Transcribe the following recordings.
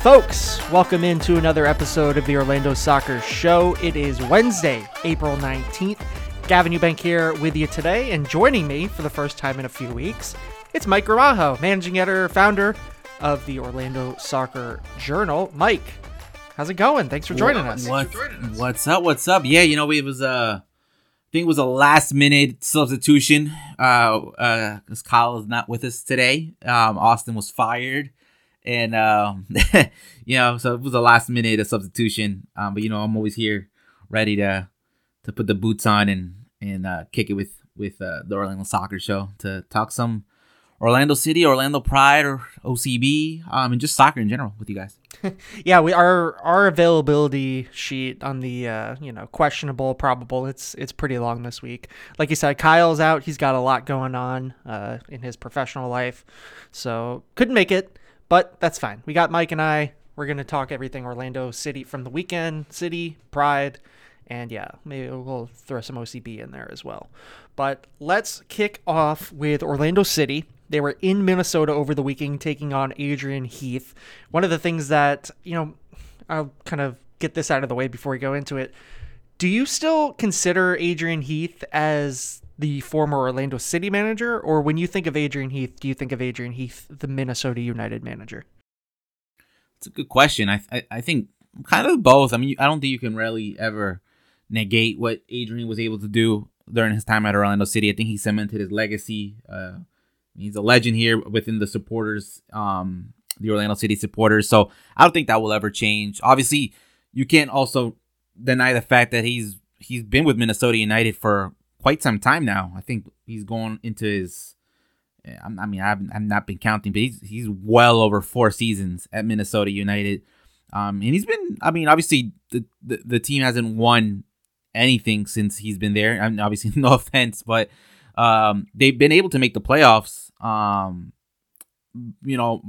Folks, welcome into another episode of the Orlando Soccer Show. It is Wednesday, April 19th. Gavin Ewbank here with you today, and joining me for the first time in a few weeks, it's Mike Gramajo, managing editor, founder of the Orlando Soccer Journal. Mike, how's it going? Thanks for joining us. What, what's up? What's up? Yeah, you know, it was uh, I think it was a last minute substitution. Uh, uh, because Kyle is not with us today. Um, Austin was fired, and um, you know, so it was a last minute a substitution. Um, but you know, I'm always here, ready to to put the boots on and and uh, kick it with with uh, the Orlando Soccer Show to talk some Orlando City, Orlando Pride, or OCB, um, and just soccer in general with you guys. yeah, we our our availability sheet on the uh, you know questionable, probable. It's it's pretty long this week. Like you said, Kyle's out. He's got a lot going on uh, in his professional life, so couldn't make it. But that's fine. We got Mike and I. We're gonna talk everything Orlando City from the weekend, City Pride, and yeah, maybe we'll throw some OCB in there as well. But let's kick off with Orlando City. They were in Minnesota over the weekend taking on Adrian Heath. One of the things that, you know, I'll kind of get this out of the way before we go into it. Do you still consider Adrian Heath as the former Orlando City manager? Or when you think of Adrian Heath, do you think of Adrian Heath, the Minnesota United manager? It's a good question. I, I, I think kind of both. I mean, I don't think you can really ever negate what Adrian was able to do during his time at Orlando City. I think he cemented his legacy. Uh, he's a legend here within the supporters, um, the Orlando City supporters. So I don't think that will ever change. Obviously, you can't also deny the fact that he's he's been with Minnesota United for quite some time now. I think he's going into his. I mean, I've, I've not been counting, but he's he's well over four seasons at Minnesota United. Um, and he's been, I mean, obviously the, the, the team hasn't won anything since he's been there. I mean, obviously, no offense, but um, they've been able to make the playoffs. Um, you know,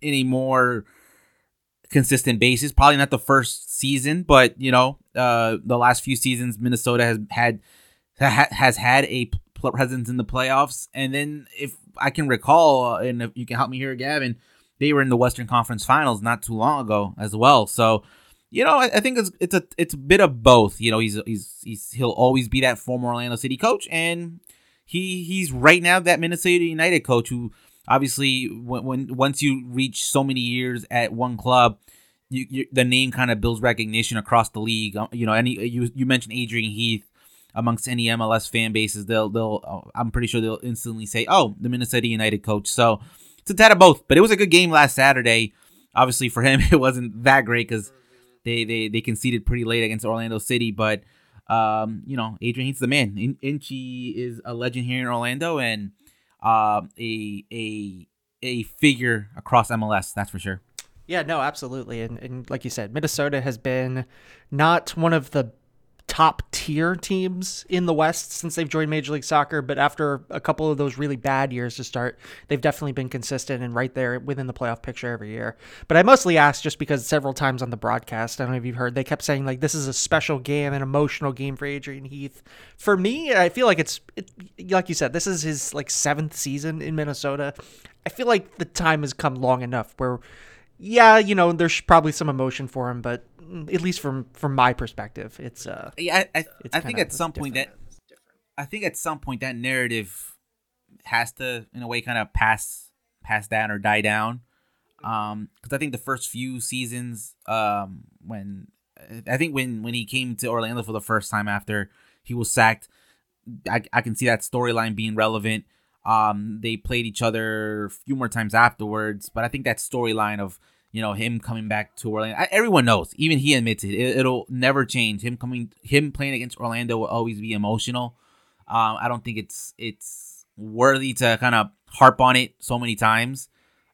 in a more consistent basis. Probably not the first season, but you know, uh, the last few seasons, Minnesota has had has had a presence in the playoffs. And then, if I can recall, and if you can help me here, Gavin, they were in the Western Conference Finals not too long ago as well. So you know, I, I, think it's it's a it's a bit of both. You know, he's he's he's he'll always be that former Orlando City coach, and he he's right now that Minnesota United coach who obviously when, when once you reach so many years at one club, you, you the name kind of builds recognition across the league. Uh, you know, any you you mentioned Adrian Heath amongst any MLS fan bases, they'll they'll uh, I'm pretty sure they'll instantly say, "Oh, the Minnesota United coach." So it's a tad of both, but it was a good game last Saturday. Obviously, for him, it wasn't that great because they they they conceded pretty late against Orlando City, but um, you know, Adrian Heath's the man. In- Inchy is a legend here in Orlando and uh, a a a figure across MLS. That's for sure. Yeah, no, absolutely. And, and like you said, Minnesota has been not one of the top tier teams in the West since they've joined Major League Soccer, but after a couple of those really bad years to start, they've definitely been consistent and right there within the playoff picture every year. But I mostly asked just because several times on the broadcast, I don't know if you've heard, they kept saying like this is a special game, an emotional game for Adrian Heath. For me, I feel like it's it, like you said, this is his like seventh season in Minnesota. I feel like the time has come long enough where yeah, you know, there's probably some emotion for him, but at least from from my perspective, it's uh yeah, I I, I think at some point that I think at some point that narrative has to in a way kind of pass pass down or die down. Um, because I think the first few seasons, um, when I think when when he came to Orlando for the first time after he was sacked, I I can see that storyline being relevant. Um, they played each other a few more times afterwards, but I think that storyline of you know him coming back to Orlando. I, everyone knows, even he admits it, it. will never change. Him coming, him playing against Orlando will always be emotional. Um, I don't think it's it's worthy to kind of harp on it so many times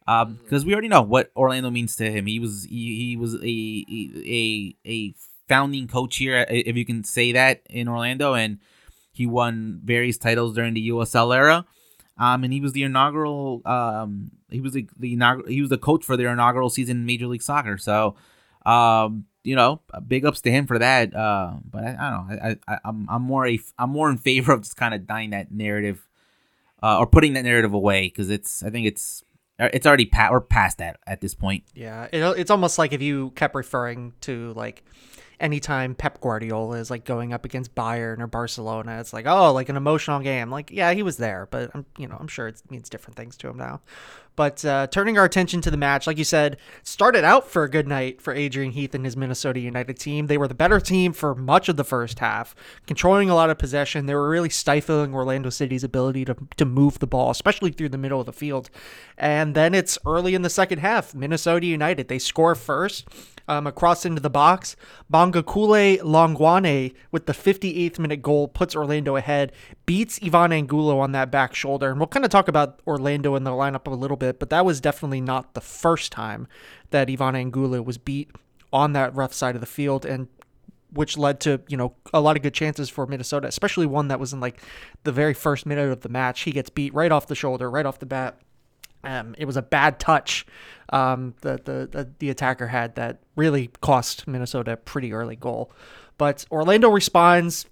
because um, mm-hmm. we already know what Orlando means to him. He was he, he was a, a a founding coach here, if you can say that in Orlando, and he won various titles during the USL era. Um, and he was the inaugural. Um, he was the, the inaugural. He was the coach for their inaugural season in Major League Soccer. So, um, you know, big ups to him for that. Uh, but I, I don't know. I, I, I'm, I'm more a, I'm more in favor of just kind of dying that narrative, uh, or putting that narrative away because it's. I think it's, uh, it's already pat or past that at this point. Yeah, it, it's almost like if you kept referring to like anytime Pep Guardiola is like going up against Bayern or Barcelona, it's like oh, like an emotional game. Like yeah, he was there, but I'm you know I'm sure it means different things to him now. But uh, turning our attention to the match, like you said, started out for a good night for Adrian Heath and his Minnesota United team. They were the better team for much of the first half, controlling a lot of possession. They were really stifling Orlando City's ability to, to move the ball, especially through the middle of the field. And then it's early in the second half. Minnesota United, they score first um, across into the box. Bongokuhle Hlongwane with the 58th minute goal puts Orlando ahead, beats Ivan Angulo on that back shoulder. And we'll kind of talk about Orlando in the lineup a little bit, but that was definitely not the first time that Ivan Angulo was beat on that rough side of the field. And which led to you know a lot of good chances for Minnesota, especially one that was in like the very first minute of the match. He gets beat right off the shoulder, right off the bat. Um, it was a bad touch um, the, the, the the attacker had that really cost Minnesota a pretty early goal. But Orlando responds.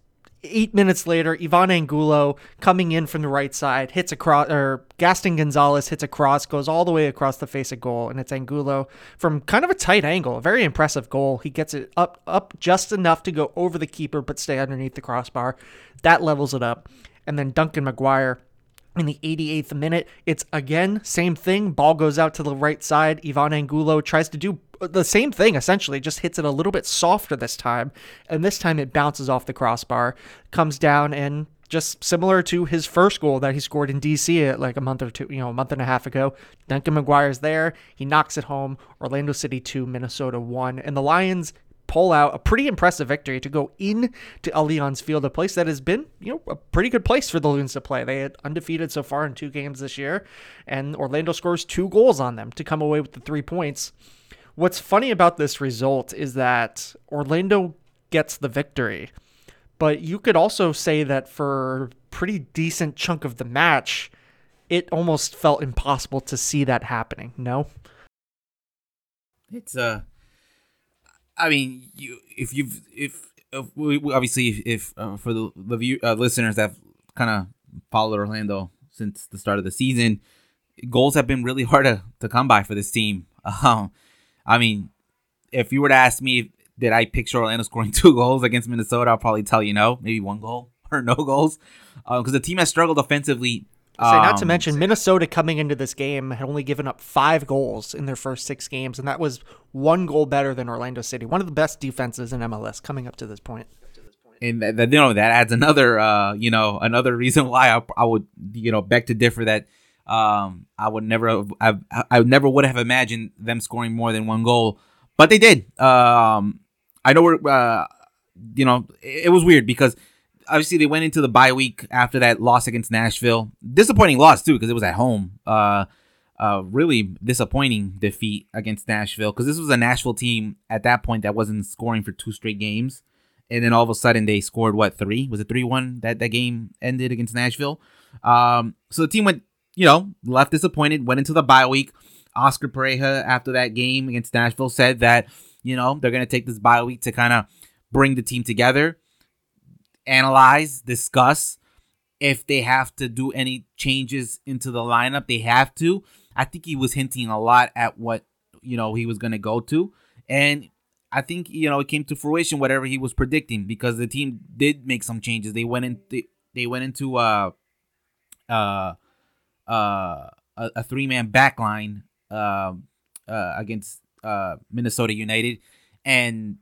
Eight minutes later, Ivan Angulo coming in from the right side hits a cross, or Gaston Gonzalez hits a cross, goes all the way across the face of goal, and it's Angulo from kind of a tight angle. A very impressive goal. He gets it up up just enough to go over the keeper, but stay underneath the crossbar. That levels it up. And then Duncan McGuire in the 88th minute, it's again same thing. Ball goes out to the right side. Ivan Angulo tries to do uh, the same thing essentially, just hits it a little bit softer this time, and this time it bounces off the crossbar, comes down, and just similar to his first goal that he scored in DC at uh, like a month or two, you know, a month and a half ago. Duncan McGuire's there. He knocks it home. Orlando City 2, Minnesota 1. And the Lions pull out a pretty impressive victory to go in to Allianz Field, a place that has been, you know, a pretty good place for the Loons to play. They had undefeated so far in two games this year, and Orlando scores two goals on them to come away with the three points. What's funny about this result is that Orlando gets the victory, but you could also say that for pretty decent chunk of the match, it almost felt impossible to see that happening. No, it's uh I mean, you if you've if, if obviously if, if uh, for the the view, uh, listeners that kind of followed Orlando since the start of the season, goals have been really hard to, to come by for this team. Um, I mean, if you were to ask me, did I picture Orlando scoring two goals against Minnesota? I'll probably tell you no, maybe one goal or no goals, because uh, the team has struggled offensively Say, not to um, mention Minnesota coming into this game had only given up five goals in their first six games, and that was one goal better than Orlando City, one of the best defenses in MLS coming up to this point. And that, you know that adds another, uh, you know, another reason why I, I would, you know, beg to differ that um, I would never, have, I, I never would have imagined them scoring more than one goal, but they did. Um, I know we're, uh, you know, it, it was weird because obviously they went into the bye week after that loss against Nashville. Disappointing loss too because it was at home. Uh, uh, really disappointing defeat against Nashville because this was a Nashville team at that point that wasn't scoring for two straight games, and then all of a sudden they scored what three? Was it three one that that game ended against Nashville? Um, so the team went, you know, left disappointed, went into the bye week. Oscar Pareja after that game against Nashville said that you know they're gonna take this bye week to kind of bring the team together analyze, discuss if they have to do any changes into the lineup. They have to. I think he was hinting a lot at what you know he was going to go to, and I think you know it came to fruition whatever he was predicting because the team did make some changes. They went in. They, they went into uh uh uh a, a three man back line uh, uh, against uh Minnesota United, and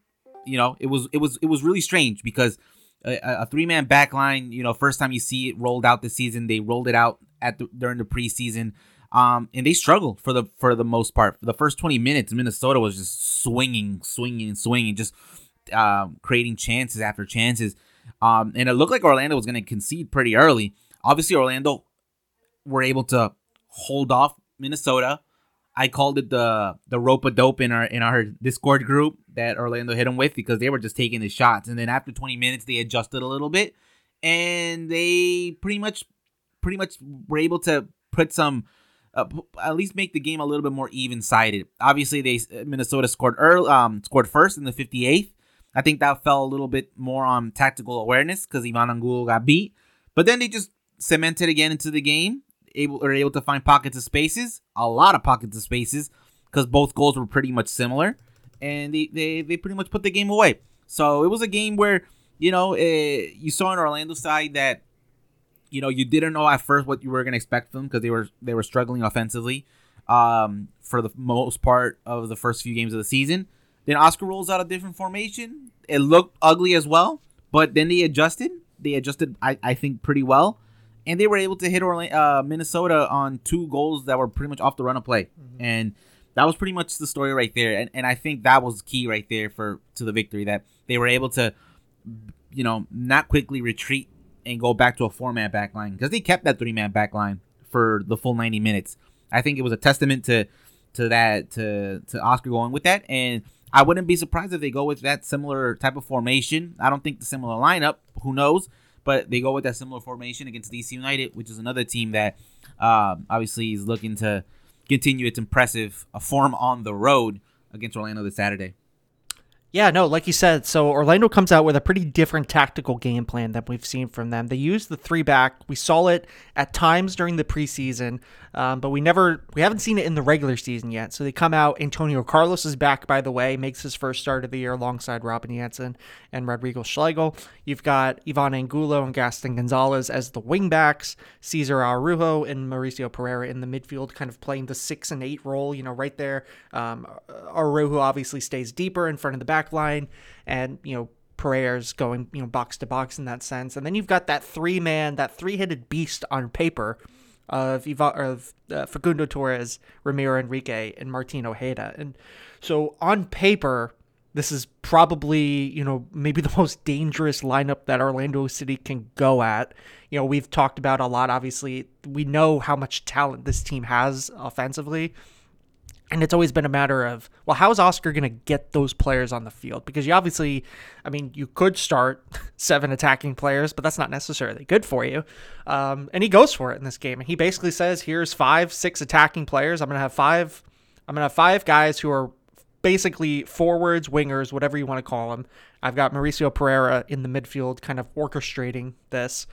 you know it was it was it was really strange because a, a three man back line. You know, first time you see it rolled out this season, they rolled it out at the, during the preseason. Um, and they struggled for the for the most part. For the first 20 minutes, Minnesota was just swinging, swinging, swinging, just um, creating chances after chances. Um, and it looked like Orlando was going to concede pretty early. Obviously, Orlando were able to hold off Minnesota. I called it the the rope a dope in our in our Discord group that Orlando hit them with because they were just taking the shots. And then after 20 minutes, they adjusted a little bit, and they pretty much pretty much were able to put some. Uh, at least make the game a little bit more even sided. Obviously, they Minnesota scored early, um, scored first in the 58th. I think that fell a little bit more on tactical awareness because Ivan Angulo got beat. But then they just cemented again into the game able are able to find pockets of spaces, a lot of pockets of spaces, because both goals were pretty much similar, and they, they they pretty much put the game away. So it was a game where you know uh, you saw an Orlando side that you know you didn't know at first what you were going to expect from them because they were they were struggling offensively um, for the most part of the first few games of the season. Then Oscar rolls out a different formation. It looked ugly as well, but then they adjusted. They adjusted, I, I think, pretty well, and they were able to hit Orlando, uh, Minnesota on two goals that were pretty much off the run of play, mm-hmm. and that was pretty much the story right there. And and I think that was key right there for to the victory that they were able to, you know, not quickly retreat and go back to a four man back line because they kept that three man back line for the full 90 minutes. I think it was a testament to to that to to Oscar going with that and I wouldn't be surprised if they go with that similar type of formation. I don't think the similar lineup, who knows, but they go with that similar formation against DC United, which is another team that um, obviously is looking to continue its impressive form on the road against Orlando this Saturday. Yeah, no, like you said, so Orlando comes out with a pretty different tactical game plan than we've seen from them. They use the three back. We saw it at times during the preseason, um, but we never, we haven't seen it in the regular season yet. So they come out. Antonio Carlos is back, by the way, makes his first start of the year alongside Robin Jansson and Rodrigo Schlegel. You've got Ivan Angulo and Gaston Gonzalez as the wing backs, Cesar Araujo and Mauricio Pereyra in the midfield, kind of playing the six and eight role, you know, right there. Um, Araujo obviously stays deeper in front of the back back line, and you know Prayers going you know box to box in that sense, and then you've got that three man, that three headed beast on paper of Eva, of uh, Facundo Torres, Ramiro Enrique, and Martin Ojeda, and so on paper. This is probably, you know, maybe the most dangerous lineup that Orlando City can go at. You know, we've talked about a lot, obviously. We know how much talent this team has offensively and it's always been a matter of well how is oscar going to get those players on the field? Because you obviously i mean you could start seven attacking players but that's not necessarily good for you. Um, and he goes for it in this game. And he basically says here's five six attacking players. I'm going to have five i'm going to have five guys who are basically forwards wingers whatever you want to call them i've got mauricio pereyra in the midfield kind of orchestrating this.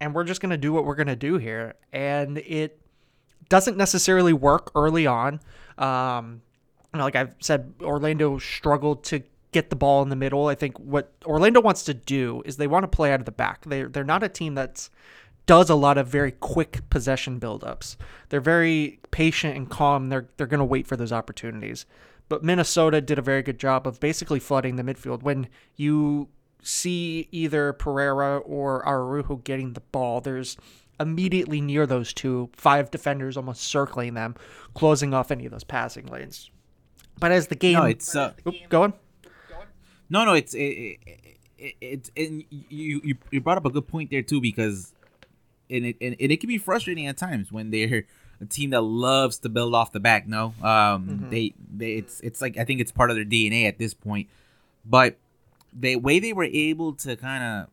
And we're just going to do what we're going to do here. And it doesn't necessarily work early on um, like I've said, Orlando struggled to get the ball in the middle. I think what Orlando wants to do is they want to play out of the back. They they're not a team that's does a lot of very quick possession buildups. They're very patient and calm. They're they're going to wait for those opportunities. But Minnesota did a very good job of basically flooding the midfield. When you see either Pereyra or Araujo getting the ball, there's immediately near those two, five defenders almost circling them, closing off any of those passing lanes. But as the game, no, it's uh, Oop, go on. No, no, it's it, it, it, it, you, you you brought up a good point there too because, and it and it can be frustrating at times when they're a team that loves to build off the back. No, um, mm-hmm. they they it's it's like I think it's part of their DNA at this point, but the way they were able to kind of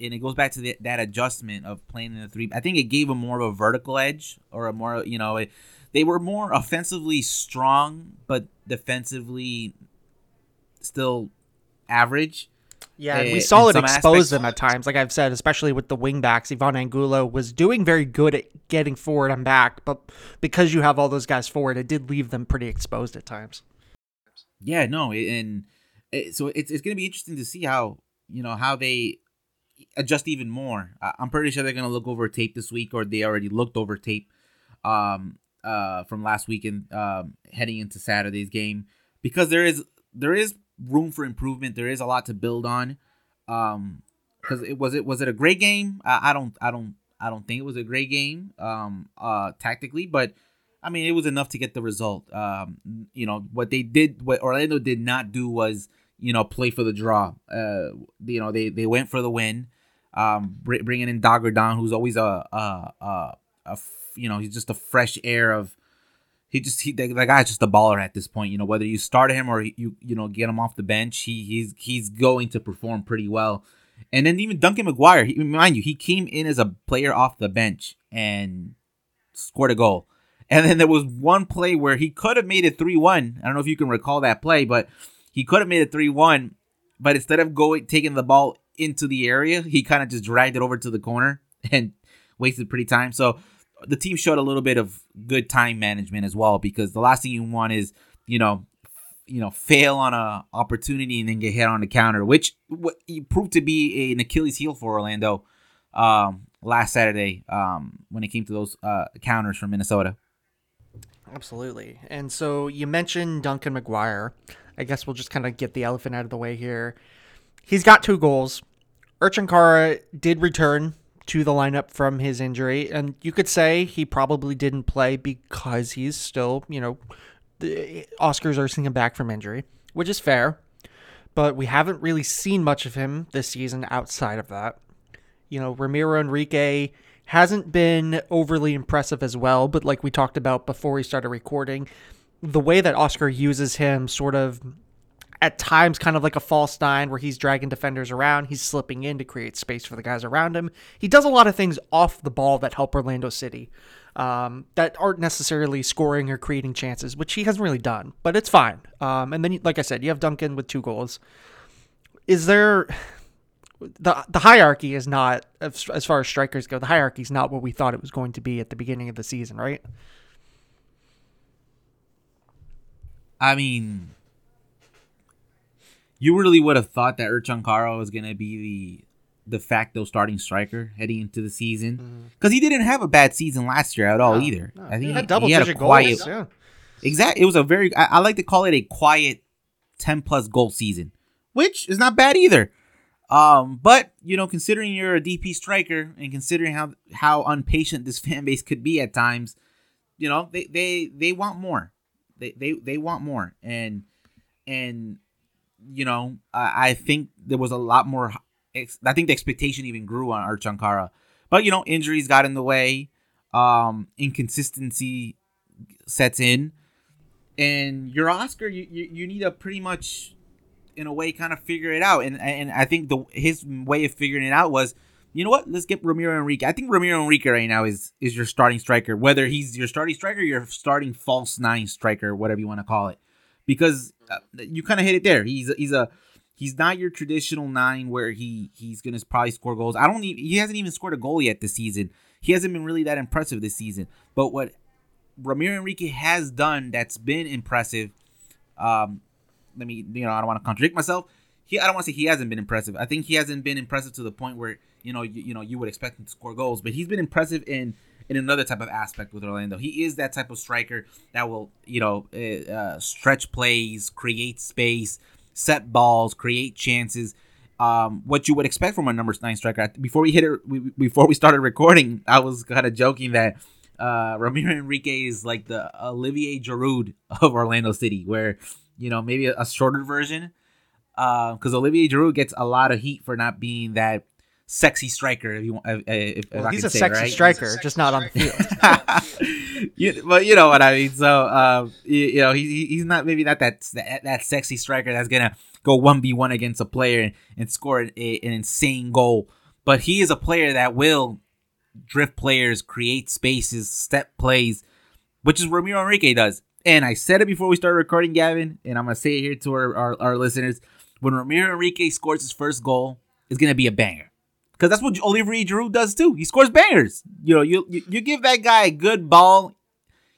and it goes back to the, that adjustment of playing in the three. I think it gave them more of a vertical edge or a more, you know, it, they were more offensively strong, but defensively still average. Yeah, we eh, saw it expose them at times. Like I've said, especially with the wingbacks, Ivan Angulo was doing very good at getting forward and back, but because you have all those guys forward, it did leave them pretty exposed at times. Yeah, no, and it, eh, so it's it's going to be interesting to see how you know how they adjust even more. I'm pretty sure they're gonna look over tape this week, or they already looked over tape um, uh, from last weekend, um, heading into Saturday's game, because there is there is room for improvement. There is a lot to build on. Um, because it was it was it a great game? I, I don't I don't I don't think it was a great game um uh tactically, but I mean it was enough to get the result. Um, you know what they did, what Orlando did not do was you know, play for the draw. Uh, you know, they they went for the win. Um, bringing in Dagur Dan, who's always a, a, a, you know, he's just a fresh air of. He just he the guy's just a baller at this point. You know, whether you start him or you you know get him off the bench, he he's he's going to perform pretty well. And then even Duncan McGuire, he, mind you, he came in as a player off the bench and scored a goal. And then there was one play where he could have made it 3 1. I don't know if you can recall that play, but he could have made it 3 1, but instead of going taking the ball into the area, he kind of just dragged it over to the corner and wasted pretty time. So the team showed a little bit of good time management as well because the last thing you want is you know you know fail on a opportunity and then get hit on the counter, which what proved to be an Achilles heel for Orlando um, last Saturday um, when it came to those uh, counters from Minnesota. Absolutely. And so you mentioned Duncan McGuire. I guess we'll just kind of get the elephant out of the way here. He's got two goals. Ercan Kara did return to the lineup from his injury, and you could say he probably didn't play because he's still, you know, Oscars are seeing him back from injury, which is fair. But we haven't really seen much of him this season outside of that. You know, Ramiro Enrique hasn't been overly impressive as well, but like we talked about before we started recording, the way that Oscar uses him sort of at times kind of like a false nine where he's dragging defenders around, he's slipping in to create space for the guys around him. He does a lot of things off the ball that help Orlando City. Um, that aren't necessarily scoring or creating chances, which he hasn't really done, but it's fine. Um, and then, like I said, you have Duncan with two goals. Is there the the hierarchy is not as, as far as strikers go. The hierarchy is not what we thought it was going to be at the beginning of the season, right? I mean, you really would have thought that Ercan Kara was going to be the de facto starting striker heading into the season because mm-hmm. he didn't have a bad season last year at all no, either. No. I think he had double he had a quiet, goals. Yeah. Exactly, it was a very I, I like to call it a quiet ten plus goal season, which is not bad either. Um, but you know, considering you're a DP striker and considering how how unpatient this fan base could be at times, you know, they they they want more. They they they want more, and and you know, I, I think there was a lot more. I think the expectation even grew on Ercan Kara, but you know, injuries got in the way. Um, inconsistency sets in, and your Oscar, you, you you need to pretty much in a way kind of figure it out. And and I think the his way of figuring it out was, you know what? Let's get Ramiro Enrique. I think Ramiro Enrique right now is is your starting striker. Whether he's your starting striker, your starting false nine striker, whatever you want to call it, because uh, you kind of hit it there. He's he's a he's not your traditional nine where he he's gonna probably score goals. I don't even he hasn't even scored a goal yet this season. He hasn't been really that impressive this season. But what Ramiro Enrique has done that's been impressive um, let me you know I don't want to contradict myself. He I don't want to say he hasn't been impressive. I think he hasn't been impressive to the point where you know you, you know you would expect him to score goals, but he's been impressive in in another type of aspect with Orlando. He is that type of striker that will you know uh, uh stretch plays, create space, set balls, create chances. Um, what you would expect from a number nine striker. Before we hit it, we, before we started recording, I was kind of joking that uh, Ramiro Enrique is like the Olivier Giroud of Orlando City, where you know, maybe a, a shorter version. Because uh, Olivier Giroud gets a lot of heat for not being that sexy striker. If you want, if, if, well, he's, a say, right? striker, a sexy just not on the field. you, but you know what I mean. So, um, you, you, know, he, he's not maybe not that, that that sexy striker that's gonna go one v one against a player and, and score an, a, an insane goal. But he is a player that will drift players, create spaces, step plays, which is what Ramiro Enrique does. And I said it before we started recording, Gavin, and I'm gonna say it here to our, our, our listeners. When Ramiro Enrique scores his first goal, it's gonna be a banger. Because that's what Olivier Giroud does too. He scores bangers. You know, you, you, give that guy a good ball,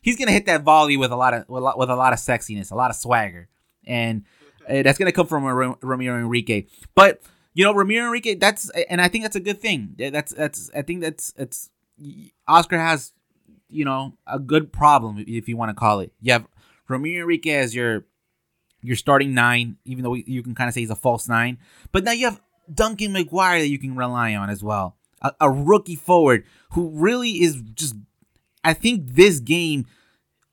he's gonna hit that volley with a lot of with a lot, with a lot of sexiness, a lot of swagger, and uh, that's gonna come from Ramiro Enrique. But you know, Ramiro Enrique, that's and I think that's a good thing. That's that's I think that's it's Oscar has you know, a good problem if you want to call it. You have Ramiro Enrique as your your starting nine, even though you can kind of say he's a false nine. But now you have Duncan McGuire that you can rely on as well, a, a rookie forward who really is just. I think this game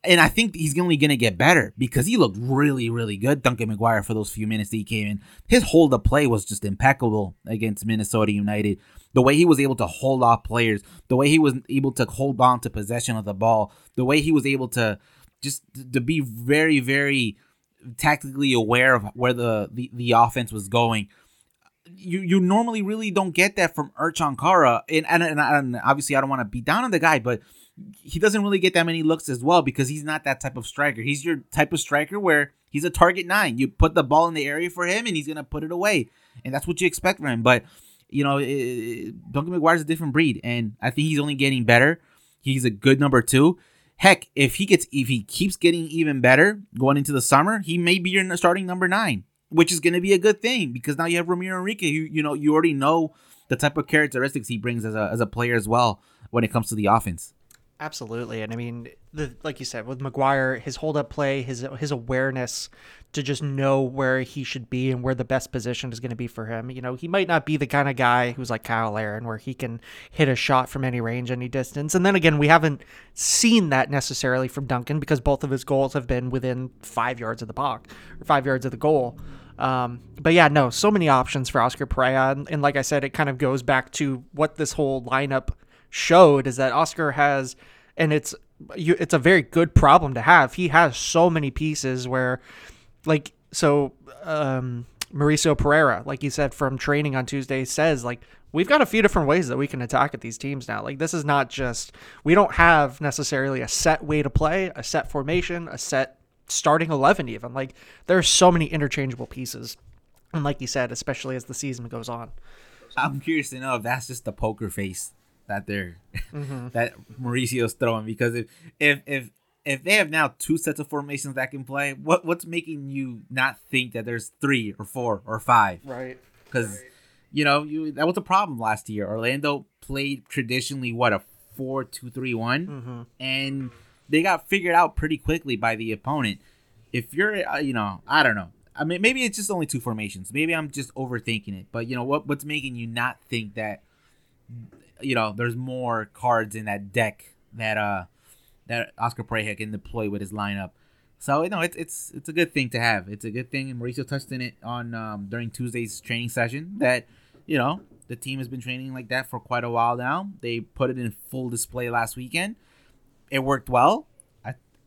and I think he's only going to get better because he looked really, really good. Duncan McGuire for those few minutes that he came in, his hold of play was just impeccable against Minnesota United. The way he was able to hold off players, the way he was able to hold on to possession of the ball, the way he was able to just to be very, very tactically aware of where the the, the offense was going. You you normally really don't get that from Ercan Kara, and and, and, and obviously I don't want to be down on the guy, but he doesn't really get that many looks as well because he's not that type of striker. He's your type of striker where he's a target nine. You put the ball in the area for him and he's gonna put it away, and that's what you expect from him. But you know, it, Duncan McGuire's a different breed, and I think he's only getting better. He's a good number two. Heck, if he gets if he keeps getting even better going into the summer, he may be your starting number nine, which is going to be a good thing because now you have Ramiro Enrique. You you know you already know the type of characteristics he brings as a as a player as well when it comes to the offense. Absolutely, and I mean, the, like you said, with McGuire, his hold up play, his his awareness to just know where he should be and where the best position is going to be for him. You know, he might not be the kind of guy who's like Kyle Aaron, where he can hit a shot from any range, any distance. And then again, we haven't seen that necessarily from Duncan because both of his goals have been within five yards of the box or five yards of the goal. Um, but yeah, no, so many options for Oscar Pareja, and, and like I said, it kind of goes back to what this whole lineup showed is that Oscar has, and it's you, it's a very good problem to have. He has so many pieces where, like, so um, Mauricio Pereyra, like you said from training on Tuesday, says like we've got a few different ways that we can attack at these teams now. Like this is not just we don't have necessarily a set way to play, a set formation, a set starting eleven even. Like there are so many interchangeable pieces. And like you said, especially as the season goes on. I'm curious to know if that's just the poker face that they're mm-hmm. that Mauricio's throwing because if if if if they have now two sets of formations that can play, what what's making you not think that there's three or four or five? Right. Because you know you that was a problem last year. Orlando played traditionally what a four two three one, mm-hmm. and they got figured out pretty quickly by the opponent. If you're, uh, you know, I don't know. I mean, maybe it's just only two formations. Maybe I'm just overthinking it. But you know what? What's making you not think that you know, there's more cards in that deck that uh that Oscar Pareja can deploy with his lineup. So you know, it's it's it's a good thing to have. It's a good thing, and Mauricio touched on it on um, during Tuesday's training session that you know the team has been training like that for quite a while now. They put it in full display last weekend. It worked well.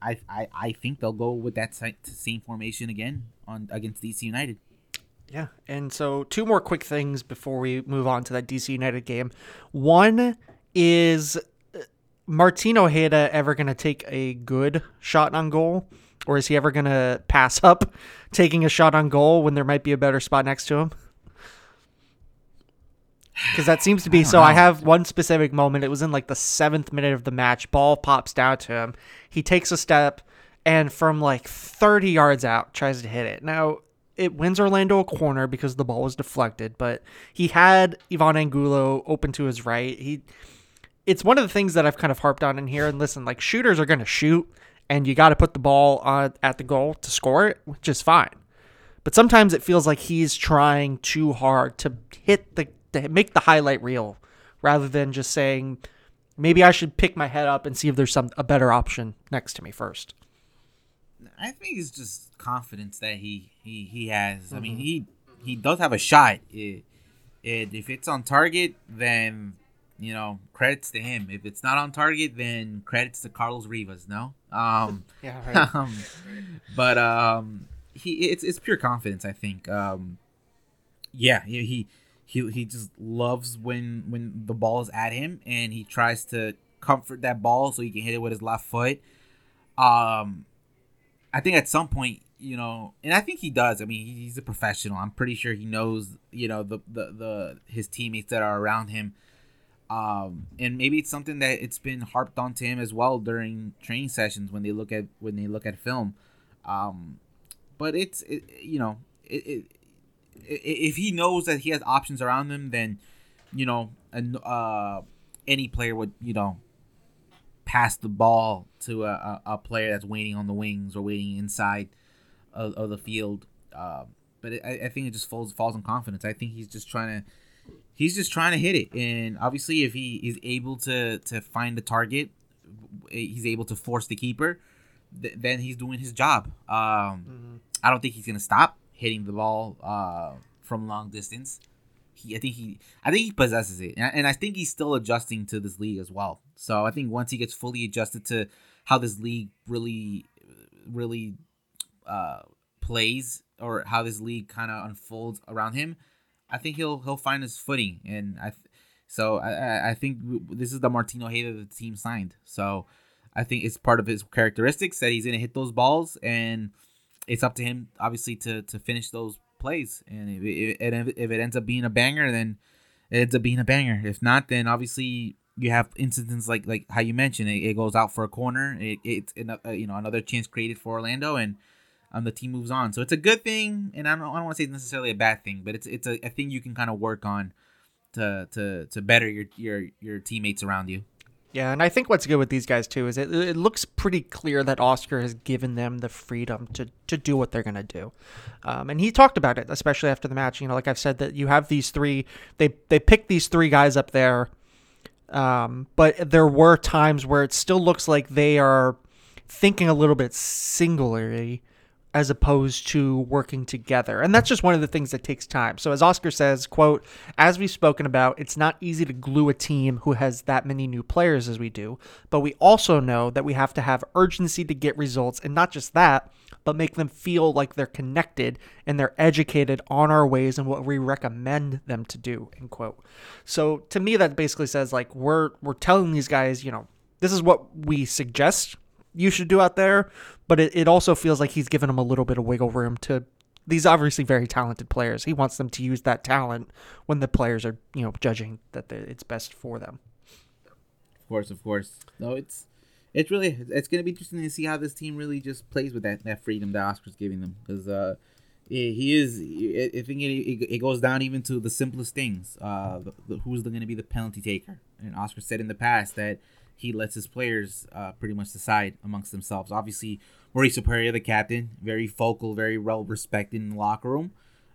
I I I, think they'll go with that same formation again on against DC United. Yeah. And so, two more quick things before we move on to that DC United game. One is uh, Martin Ojeda ever going to take a good shot on goal? Or is he ever going to pass up taking a shot on goal when there might be a better spot next to him? Because that seems to be I so. Know. I have one specific moment. It was in like the seventh minute of the match. Ball pops down to him. He takes a step and from like 30 yards out tries to hit it. Now, it wins Orlando a corner because the ball was deflected, but he had Ivan Angulo open to his right. He it's one of the things that I've kind of harped on in here. And listen, like shooters are going to shoot, and you got to put the ball on, at the goal to score it, which is fine. But sometimes it feels like he's trying too hard to hit the to make the highlight reel, rather than just saying maybe I should pick my head up and see if there's some a better option next to me first. I think it's just confidence that he he he has. Mm-hmm. I mean, mm-hmm. he he does have a shot. It, it, if it's on target, then you know credits to him. If it's not on target, then credits to Carlos Rivas. No, um, yeah, right. um, but um, he it's it's pure confidence. I think. Um, yeah, he, he he he just loves when when the ball is at him, and he tries to comfort that ball so he can hit it with his left foot. Um, I think at some point, you know, and I think he does. I mean, he's a professional. I'm pretty sure he knows, you know, the the, the his teammates that are around him. Um, and maybe it's something that it's been harped onto him as well during training sessions when they look at when they look at film. Um, but it's it, you know, it, if he knows that he has options around him, then you know, and uh, any player would you know pass the ball to a, a, player that's waiting on the wings or waiting inside of, of the field. Uh, but it, I, I, think it just falls falls on confidence. I think he's just trying to he's just trying to hit it, and obviously, if he is able to to find the target, he's able to force the keeper. Th- then he's doing his job. Um, mm-hmm. I don't think he's gonna stop hitting the ball uh, from long distance he I think he I think he possesses it, and, and I think he's still adjusting to this league as well. So I think once he gets fully adjusted to how this league really really uh, plays or how this league kind of unfolds around him, I think he'll he'll find his footing, and I. So I, I think this is the Martin Ojeda the team signed. So I think it's part of his characteristics that he's gonna hit those balls, and it's up to him obviously to to finish those plays. And if it, if it ends up being a banger, then it ends up being a banger. If not, then obviously you have incidents like like how you mentioned it, it goes out for a corner. It, it's you know another chance created for Orlando, and um, the team moves on. So it's a good thing, and I don't I don't want to say it's necessarily a bad thing, but it's it's a, a thing you can kind of work on to to to better your your your teammates around you. Yeah, and I think what's good with these guys too is it, it looks pretty clear that Oscar has given them the freedom to, to do what they're gonna do, um, and he talked about it, especially after the match. You know, like I've said, that you have these three, they they picked these three guys up there, um, but there were times where it still looks like they are thinking a little bit singularly as opposed to working together. And that's just one of the things that takes time. So as Oscar says, quote, as we've spoken about, it's not easy to glue a team who has that many new players as we do, but we also know that we have to have urgency to get results and not just that, but make them feel like they're connected and they're educated on our ways and what we recommend them to do, end quote. So to me that basically says like we're we're telling these guys, you know, this is what we suggest you should do out there, but it, it also feels like he's given them a little bit of wiggle room to these obviously very talented players. He wants them to use that talent when the players are, you know, judging that it's best for them. Of course, of course. No, it's it's really it's going to be interesting to see how this team really just plays with that that freedom that Oscar's giving them because uh, he is. I think it, it goes down even to the simplest things. Uh, who's going to be the penalty taker? And Oscar said in the past that he lets his players uh, pretty much decide amongst themselves. Obviously, Mauricio Pereyra, the captain, very vocal, very well respected in the locker room.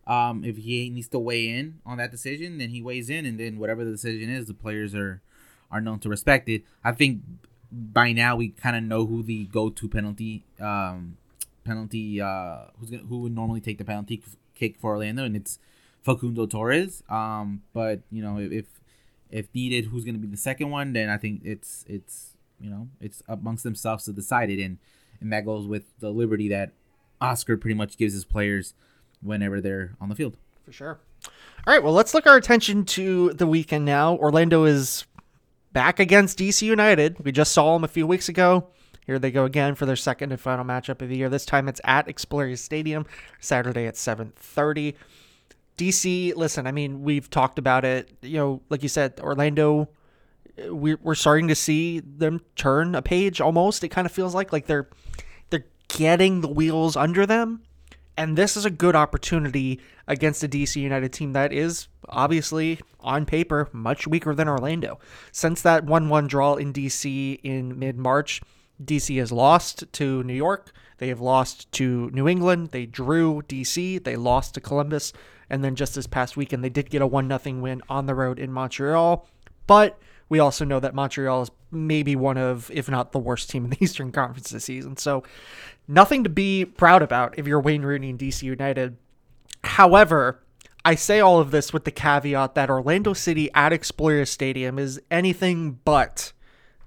Um, if he needs to weigh in on that decision, then he weighs in, and then whatever the decision is, the players are are known to respect it. I think by now we kind of know who the go-to penalty um, penalty uh, who's gonna, who would normally take the penalty kick for Orlando, and it's Facundo Torres. Um, but you know if if needed, who's going to be the second one, then I think it's it's you know it's amongst themselves to decide it, and and that goes with the liberty that Oscar pretty much gives his players whenever they're on the field. For sure. All right, well, let's look our attention to the weekend now. Orlando is back against DC United. We just saw them a few weeks ago. Here they go again for their second and final matchup of the year. This time it's at Exploria Stadium, Saturday at 7:30. DC, listen, I mean, we've talked about it. You know, like you said, Orlando, we're, we're starting to see them turn a page almost. It kind of feels like like they're they're getting the wheels under them. And this is a good opportunity against a DC United team that is obviously on paper much weaker than Orlando. Since that 1 1 draw in DC in mid March, DC has lost to New York. They have lost to New England. They drew DC. They lost to Columbus. And then just this past weekend, they did get a 1 0 win on the road in Montreal. But we also know that Montreal is maybe one of, if not the worst team in the Eastern Conference this season. So nothing to be proud about if you're Wayne Rooney and DC United. However, I say all of this with the caveat that Orlando City at Exploria Stadium is anything but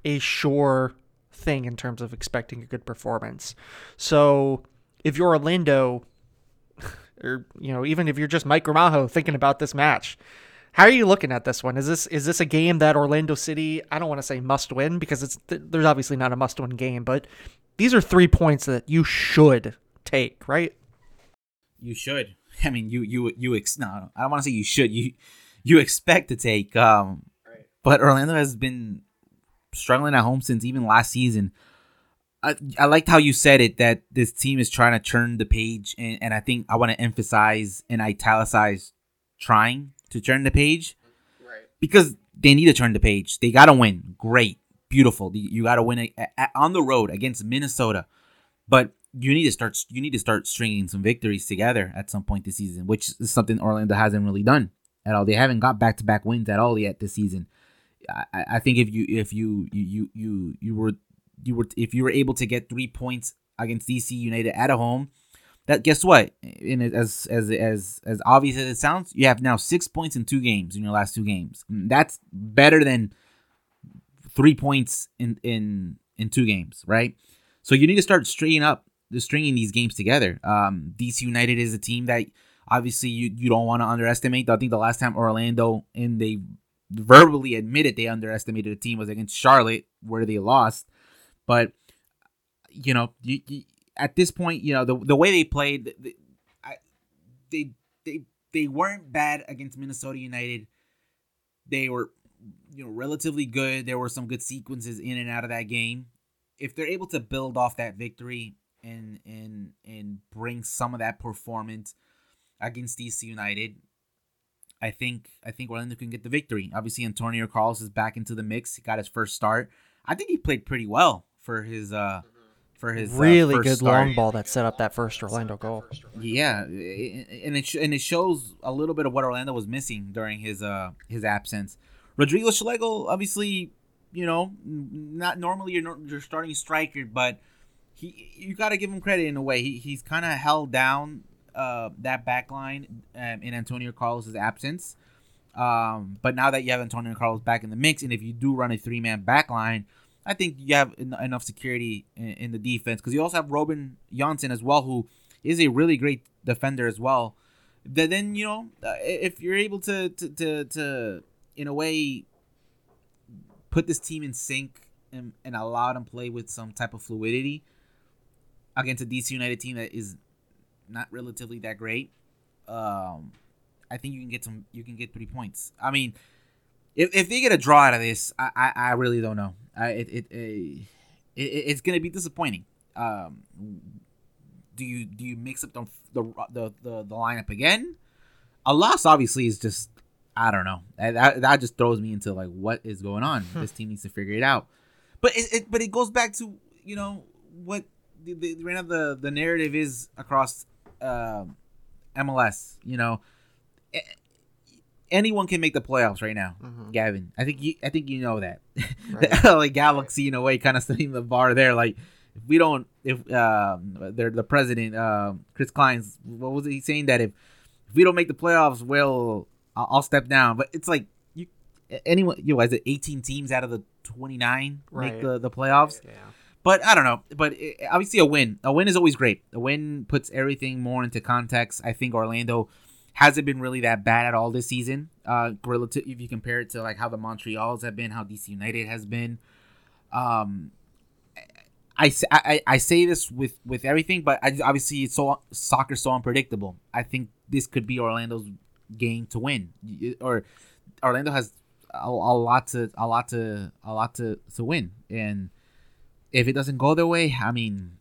a sure thing in terms of expecting a good performance. So if you're Orlando, or you know, even if you're just Mike Gramajo thinking about this match, how are you looking at this one? Is this is this a game that Orlando City? I don't want to say must win because it's there's obviously not a must win game, but these are three points that you should take, right? You should. I mean, you you you ex. No, I don't want to say you should. You you expect to take. Um, right. but Orlando has been struggling at home since even last season. I, I liked how you said it that this team is trying to turn the page, and, and I think I want to emphasize and italicize trying to turn the page, right? Because they need to turn the page. They got to win. Great, beautiful. You got to win a, a, on the road against Minnesota, but you need to start. You need to start stringing some victories together at some point this season, which is something Orlando hasn't really done at all. They haven't got back to back wins at all yet this season. I, I think if you if you you you you were you were if you were able to get three points against DC United at a home, that guess what? In as as as as obvious as it sounds, you have now six points in two games in your last two games. That's better than three points in in in two games, right? So you need to start stringing up the stringing these games together. Um, DC United is a team that obviously you you don't want to underestimate. I think the last time Orlando and they verbally admitted they underestimated a team was against Charlotte, where they lost. But you know, you, you, at this point, you know the the way they played, the, I, they they they weren't bad against Minnesota United. They were you know, relatively good. There were some good sequences in and out of that game. If they're able to build off that victory and and and bring some of that performance against DC United, I think I think Orlando can get the victory. Obviously, Antonio Carlos is back into the mix. He got his first start. I think he played pretty well for his uh for his uh, really first good start. long ball that set up that first Orlando goal. Yeah, and it sh- and it shows a little bit of what Orlando was missing during his uh his absence. Rodrigo Schlegel, obviously, you know, not normally your your starting striker, but he you got to give him credit in a way. He he's kind of held down uh that back line um, in Antonio Carlos's absence. Um, but now that you have Antonio Carlos back in the mix, and if you do run a three man back line, I think you have en- enough security in, in the defense because you also have Robin Jansson as well, who is a really great defender as well. That then you know if you're able to, to to to in a way put this team in sync and, and allow them play with some type of fluidity against a DC United team that is not relatively that great. Um, I think you can get some. You can get three points. I mean, if, if they get a draw out of this, I I, I really don't know. I it it, it, it it's gonna be disappointing. Um, do you do you mix up the the the the, the lineup again? A loss obviously is just I don't know. That that just throws me into like what is going on. this team needs to figure it out. But it, it but it goes back to you know what the, the right now the the narrative is across um, MLS. You know, anyone can make the playoffs right now. Mhm. Gavin, I think you I think you know that. Right. the LA Galaxy in a way kind of setting the bar there. Like if we don't, if um, they're the president, um, Chris Klein's, what was he saying that if if we don't make the playoffs, well, I'll, I'll step down. But it's like you, anyone, you know, is it 18 teams out of the 29 Right. make the the playoffs? Yeah. But I don't know. But it, obviously, a win, a win is always great. A win puts everything more into context. I think Orlando hasn't been really that bad at all this season. Uh, relative if you compare it to like how the Montreal's have been, how DC United has been. Um, i i say this with with everything, but I, obviously it's so soccer so unpredictable. I think this could be Orlando's game to win, or Orlando has a, a lot to a lot to a lot to to win, and if it doesn't go their way, I mean,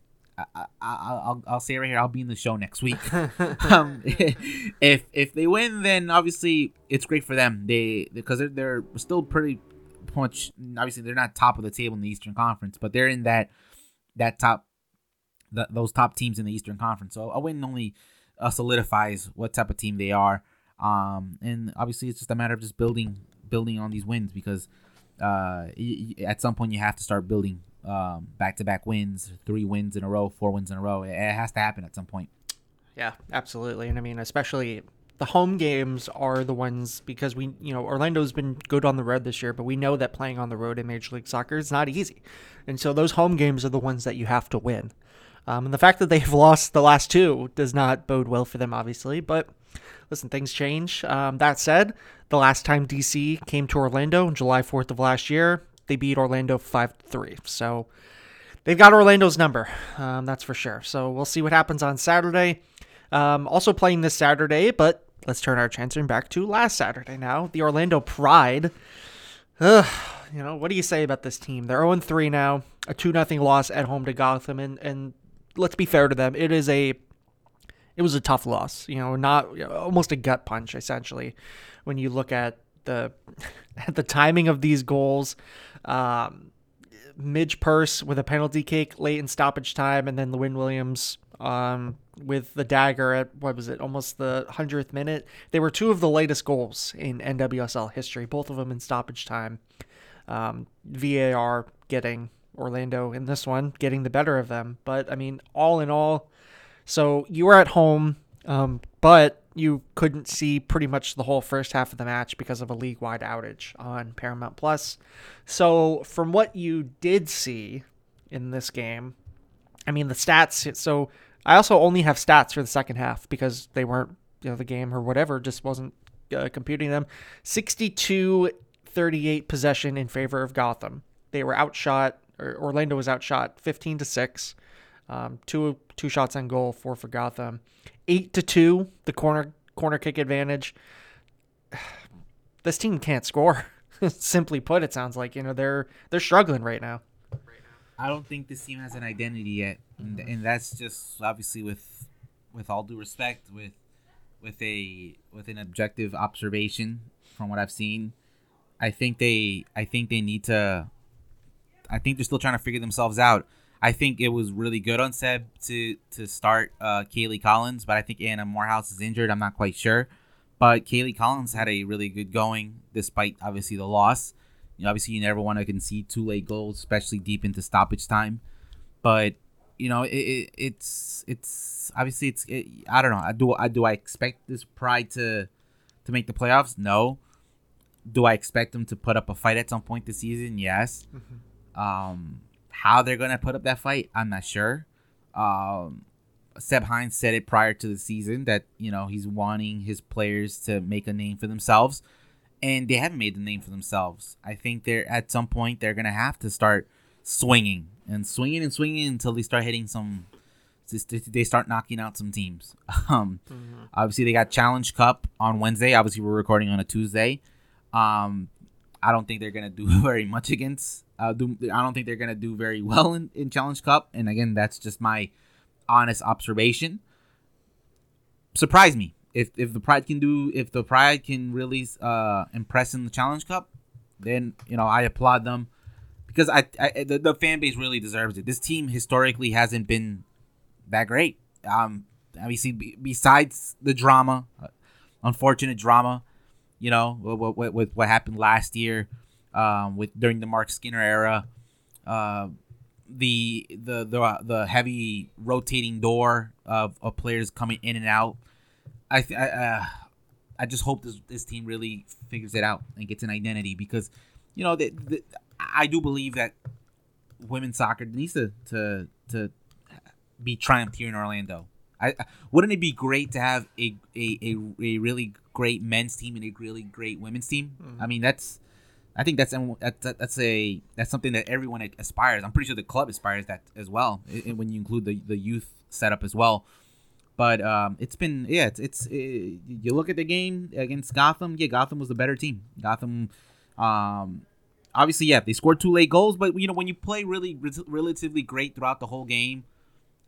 I, I, I'll I'll say it right here, I'll be in the show next week. um, if if they win, then obviously it's great for them. They because they're, they're still pretty much obviously they're not top of the table in the Eastern Conference, but they're in that that top the, those top teams in the Eastern Conference. So a win only uh, solidifies what type of team they are. Um, and obviously it's just a matter of just building building on these wins because uh, y- y- at some point you have to start building um, back-to-back wins, three wins in a row, four wins in a row. It, has to happen at some point. Yeah, absolutely. And I mean, especially the home games are the ones because we, you know, Orlando's been good on the road this year, but we know that playing on the road in Major League Soccer is not easy. And so those home games are the ones that you have to win. Um, and the fact that they've lost the last two does not bode well for them, obviously. But listen, things change. Um, that said, the last time DC came to Orlando on July 4th of last year, they beat Orlando 5 3. So they've got Orlando's number. Um, that's for sure. So we'll see what happens on Saturday. Um, also playing this Saturday, but let's turn our attention back to last Saturday now. The Orlando Pride. Ugh, you know, what do you say about this team? They're 0 3 now, a 2 0 loss at home to Gotham. And, and let's be fair to them, it is a. It was a tough loss, you know, not you know, almost a gut punch essentially. When you look at the at the timing of these goals, um, Midge Purce with a penalty kick late in stoppage time, and then Lynn Williams um, with the dagger at what was it, almost the hundredth minute. They were two of the latest goals in NWSL history, both of them in stoppage time. Um, VAR getting Orlando in this one, getting the better of them. But I mean, all in all, so you were at home, um, but you couldn't see pretty much the whole first half of the match because of a league-wide outage on Paramount Plus. So from what you did see in this game, I mean the stats. So I also only have stats for the second half because they weren't, you know, the game or whatever just wasn't uh, computing them. 62 38 possession in favor of Gotham. They were outshot, or Orlando was outshot 15 to 6. Um, two two shots on goal, four for Gotham. Eight to two, the corner corner kick advantage. This team can't score. simply put, it sounds like you know they're they're struggling right now. I don't think this team has an identity yet, and, and that's just obviously with with all due respect, with with a with an objective observation from what I've seen. I think they I think they need to. I think they're still trying to figure themselves out. I think it was really good on Seb to to start uh, Kaylie Collins, but I think Anna Moorhouse is injured. I'm not quite sure, but Kaylie Collins had a really good going despite obviously the loss. You know, obviously, you never want to concede two late goals, especially deep into stoppage time. But you know, it, it, it's it's obviously it's it, I don't know. I do I do I expect this Pride to to make the playoffs? No. Do I expect them to put up a fight at some point this season? Yes. Mm-hmm. Um, how they're gonna put up that fight, I'm not sure. Um, Seb Hines said it prior to the season that you know he's wanting his players to make a name for themselves and they haven't made the name for themselves. I think they're at some point they're gonna have to start swinging and swinging and swinging until they start hitting some. They start knocking out some teams. Um, mm-hmm. Obviously, they got Challenge Cup on Wednesday. Obviously, we're recording on a Tuesday. Um, I don't think they're gonna do very much against. Uh, do, I don't think they're gonna do very well in, in Challenge Cup. And again, that's just my honest observation. Surprise me if if the Pride can do if the Pride can really uh, impress in the Challenge Cup, then you know I applaud them because I, I the, the fan base really deserves it. This team historically hasn't been that great. Um, obviously, b- besides the drama, uh, unfortunate drama, you know, with, with, with, what happened last year, um, with during the Mark Skinner era, uh, the the the the heavy rotating door of, of players coming in and out I I, uh, I just hope this this team really figures it out and gets an identity because you know the, the, I do believe that women's soccer needs to to to be triumphed here in Orlando. I, wouldn't it be great to have a, a, a, a really great men's team and a really great women's team? Mm-hmm. I mean, that's I think that's that's that's a that's something that everyone aspires. I'm pretty sure the club aspires that as well when you include the the youth setup as well. But um, it's been yeah, it's it's it, you look at the game against Gotham. Yeah, Gotham was the better team. Gotham, um, obviously yeah, they scored two late goals, but you know when you play really relatively great throughout the whole game,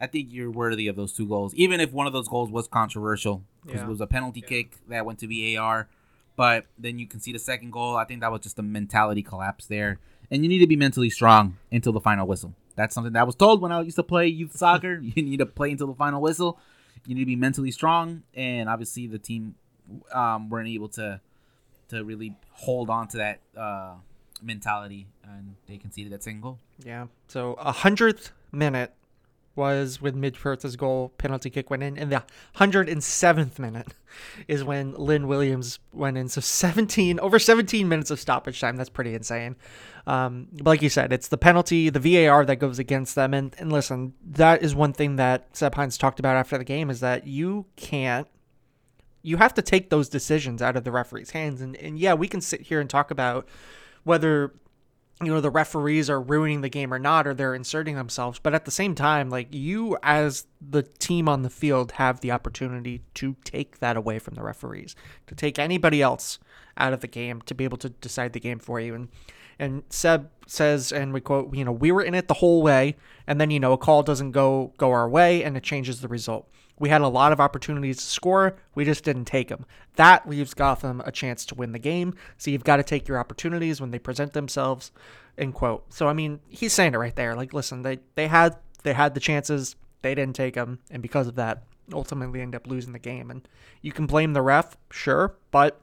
I think you're worthy of those two goals. Even if one of those goals was controversial because yeah. it was a penalty yeah. kick that went to VAR, but then you can see the second goal. I think that was just a mentality collapse there, and you need to be mentally strong until the final whistle. That's something that I was told when I used to play youth soccer. you need to play until the final whistle you need to be mentally strong, and obviously the team um, weren't able to to really hold on to that uh, mentality, and they conceded that second goal. Yeah. So a hundredth minute was when Midge Purce's goal penalty kick went in, and the 107th minute is when Lynn Williams went in. So 17 over 17 minutes of stoppage time. That's pretty insane. Um, like you said, it's the penalty, the VAR that goes against them. And and listen, that is one thing that Seb Hines talked about after the game is that you can't. You have to take those decisions out of the referee's hands. And, and yeah, we can sit here and talk about whether you know the referees are ruining the game or not or they're inserting themselves. But at the same time like you as the team on the field have the opportunity to take that away from the referees to take anybody else out of the game to be able to decide the game for you. And and Seb says and we quote you know we were in it the whole way and then you know a call doesn't go go our way and it changes the result we had a lot of opportunities to score. We just didn't take them. That leaves Gotham a chance to win the game. So you've got to take your opportunities when they present themselves. End quote. So I mean, he's saying it right there. Like, listen, they they had they had the chances, they didn't take them, and because of that, ultimately end up losing the game. And you can blame the ref, sure, but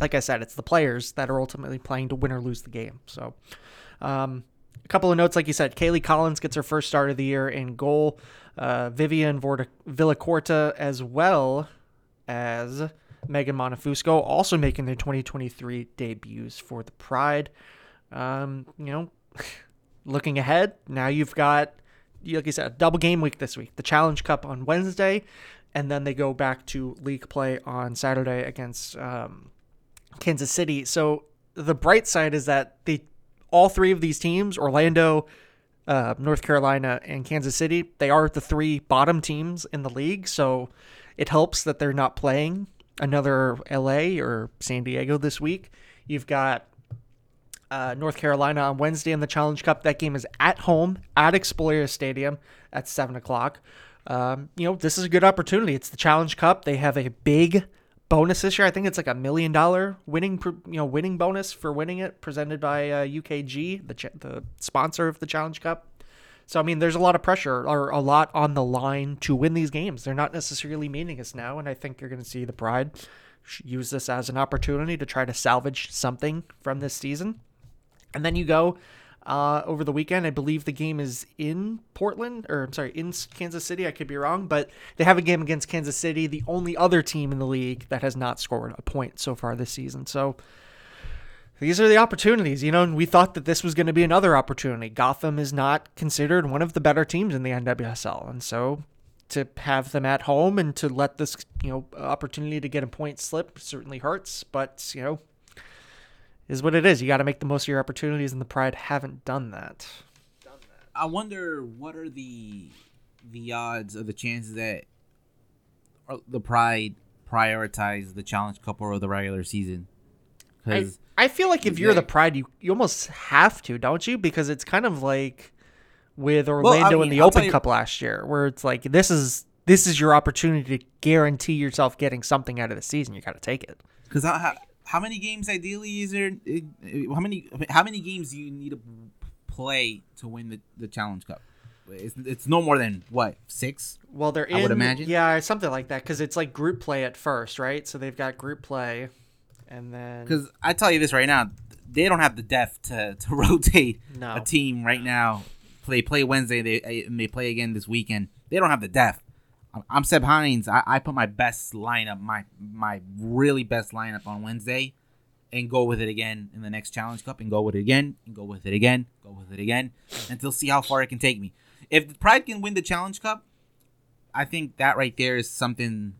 like I said, it's the players that are ultimately playing to win or lose the game. So, um, a couple of notes, like you said, Kaylie Collins gets her first start of the year in goal uh, Vivian Vorta- Villacorta, as well as Megan Montefusco, also making their 2023 debuts for the Pride. Um, you know, looking ahead, now you've got, like you said, a double game week this week. The Challenge Cup on Wednesday, and then they go back to league play on Saturday against um, Kansas City. So the bright side is that they all three of these teams, Orlando, uh, North Carolina, and Kansas City, they are the three bottom teams in the league. So it helps that they're not playing another LA or San Diego this week. You've got uh, North Carolina on Wednesday in the Challenge Cup. That game is at home at Exploria Stadium at seven o'clock. Um, you know, this is a good opportunity. It's the Challenge Cup. They have a big bonus this year. I think it's like a million dollar winning, you know, winning bonus for winning it, presented by uh, UKG, the ch- the sponsor of the Challenge Cup. So I mean, there's a lot of pressure or a lot on the line to win these games. They're not necessarily meaningless now, and I think you're going to see the Pride use this as an opportunity to try to salvage something from this season. And then you go uh, over the weekend. I believe the game is in Portland, or I'm sorry, in Kansas City. I could be wrong, but they have a game against Kansas City, the only other team in the league that has not scored a point so far this season. So these are the opportunities, you know, and we thought that this was going to be another opportunity. Gotham is not considered one of the better teams in the NWSL, and so to have them at home and to let this, you know, opportunity to get a point slip certainly hurts, but, you know, is what it is. You got to make the most of your opportunities, and the Pride haven't done that. I wonder what are the the odds or the chances that the Pride prioritize the Challenge Cup or the regular season? I, I feel like if you're the Pride, you, you almost have to, don't you? Because it's kind of like with Orlando well, I mean, in the I'll Open Cup last year, where it's like this is this is your opportunity to guarantee yourself getting something out of the season. You got to take it. Because how, how many games ideally is there? Uh, how many how many games do you need to play to win the, the Challenge Cup? It's, it's no more than what six. Well, they're in. I would imagine. Yeah, something like that because it's like group play at first, right? So they've got group play, and then because I tell you this right now, they don't have the depth to to rotate no. a team right now they play Wednesday. They and they play again this weekend. They don't have the depth. I'm Seb Hines. I, I put my best lineup, my my really best lineup on Wednesday, and go with it again in the next Challenge Cup, and go with it again, and go with it again, go with it again, until see how far it can take me. If Pride can win the Challenge Cup, I think that right there is something,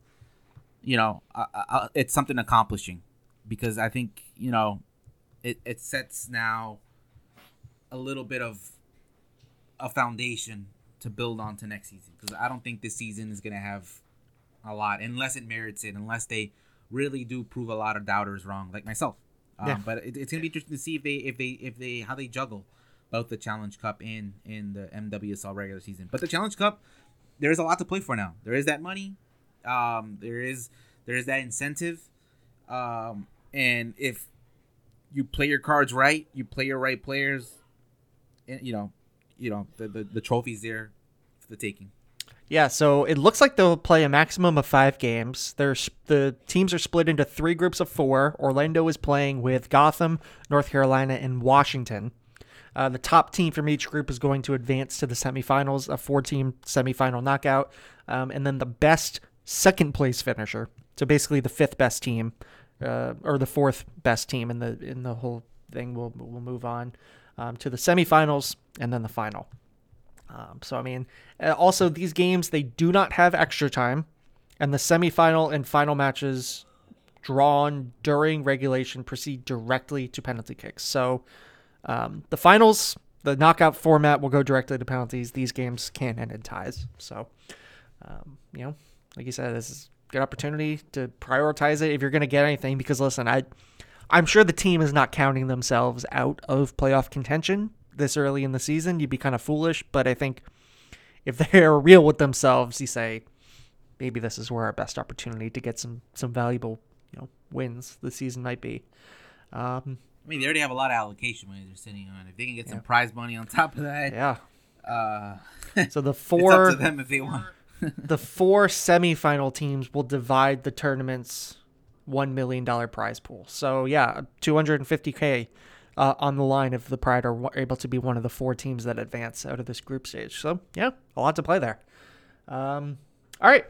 you know, uh, uh, it's something accomplishing, because I think you know, it it sets now a little bit of a foundation to build on to next season because I don't think this season is gonna have a lot unless it merits it, unless they really do prove a lot of doubters wrong, like myself. Um, yeah. But it, it's gonna be interesting to see if they if they if they how they juggle both the Challenge Cup and in the NWSL regular season. But the Challenge Cup, there is a lot to play for now. There is that money, um, there is there is that incentive, um, and if you play your cards right, you play your right players, and you know you know the, the, the trophies there for the taking. Yeah, so it looks like they'll play a maximum of five games. There's the teams are split into three groups of four. Orlando is playing with Gotham, North Carolina, and Washington. Uh, the top team from each group is going to advance to the semifinals, a four-team semifinal knockout, um, and then the best second place finisher. So basically, the fifth best team, uh, or the fourth best team in the in the whole thing will will move on um, to the semifinals and then the final. Um, so I mean, uh, also these games they do not have extra time, and the semifinal and final matches drawn during regulation proceed directly to penalty kicks. So um, the finals, the knockout format will go directly to penalties. These games can end in ties. So um, you know, like you said, this is a good opportunity to prioritize it if you're going to get anything. Because listen, I I'm sure the team is not counting themselves out of playoff contention this early in the season. You'd be kind of foolish, but I think if they're real with themselves, you say maybe this is where our best opportunity to get some some valuable you know wins this season might be. Um, I mean, they already have a lot of allocation money they're sitting on. If they can get some prize money on top of that, yeah. Uh, so the four to them if they want. the four semifinal teams will divide the tournament's one million dollar prize pool. So yeah, 250k uh, on the line if the Pride are able to be one of the four teams that advance out of this group stage. So yeah, a lot to play there. Um, all right,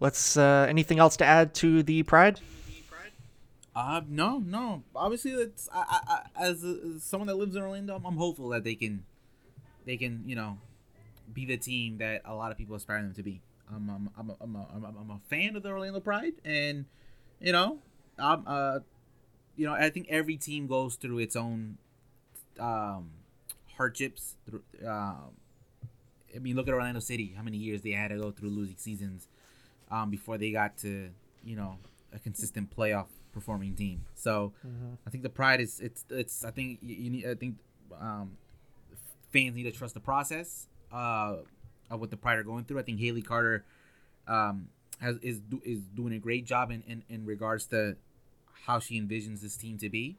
let's. Uh, anything else to add to the Pride? Uh, no, no. Obviously, it's I, I, as, a, as someone that lives in Orlando, I'm, I'm hopeful that they can, they can, you know, be the team that a lot of people aspire them to be. I'm, I'm, I'm, a, I'm, a, I'm, a, I'm a fan of the Orlando Pride, and you know, um, uh, you know, I think every team goes through its own um, hardships. Through, um, I mean, look at Orlando City. How many years they had to go through losing seasons um, before they got to, you know, a consistent playoff performing team. So mm-hmm. I think the pride is it's it's I think you, you need I think um, fans need to trust the process uh, of what the pride are going through. I think Haley Carter um, has is is doing a great job in, in, in regards to how she envisions this team to be.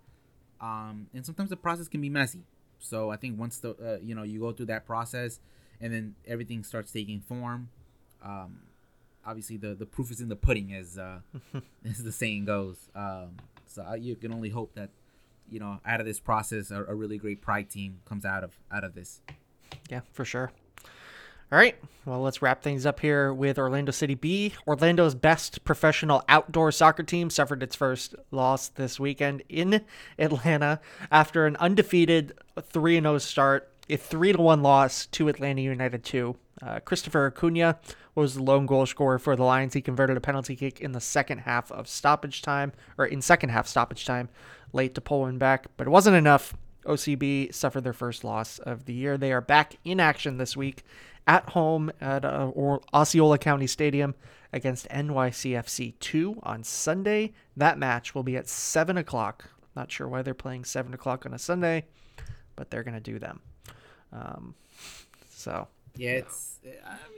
Um, and sometimes the process can be messy. So I think once the uh, you know you go through that process, and then everything starts taking form. Um, obviously, the the proof is in the pudding, as uh, as the saying goes. Um, so uh, you can only hope that you know out of this process, a, a really great pride team comes out of out of this. Yeah, for sure. All right, well, let's wrap things up here with Orlando City B. Orlando's best professional outdoor soccer team suffered its first loss this weekend in Atlanta after an undefeated 3 0 start, a 3 1 loss to Atlanta United 2. Uh, Christopher Acuna was the lone goal scorer for the Lions. He converted a penalty kick in the second half of stoppage time, or in second half stoppage time, late to pull one back, but it wasn't enough. OCB suffered their first loss of the year. They are back in action this week at home at uh, Osceola County Stadium against NYCFC 2 on Sunday. That match will be at 7 o'clock. Not sure why they're playing 7 o'clock on a Sunday, but they're going to do them. Um, so. Yeah, it's,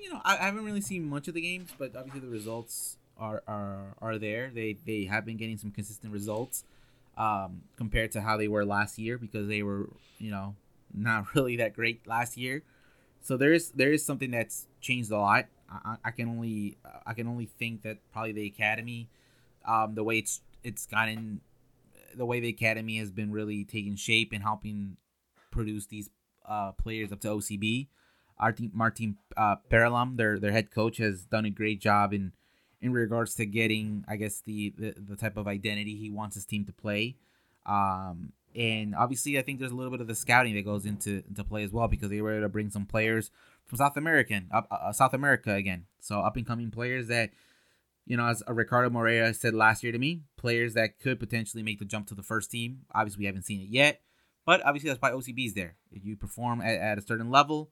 you know, I, I haven't really seen much of the games, but obviously the results are, are, are there. They, they have been getting some consistent results um, compared to how they were last year because they were, you know, not really that great last year. So there is there is something that's changed a lot. I, I can only I can only think that probably the academy, um, the way it's it's gotten, the way the academy has been really taking shape and helping produce these uh, players up to OCB. Martin Martin uh, Paralam, their their head coach, has done a great job in in regards to getting, I guess, the the, the type of identity he wants his team to play. Um, and obviously, I think there's a little bit of the scouting that goes into into play as well because they were able to bring some players from South American, up uh, uh, South America again. So up and coming players that, you know, as Ricardo Moreira said last year to me, players that could potentially make the jump to the first team. Obviously, we haven't seen it yet, but obviously that's why OCB's there. If you perform at, at a certain level,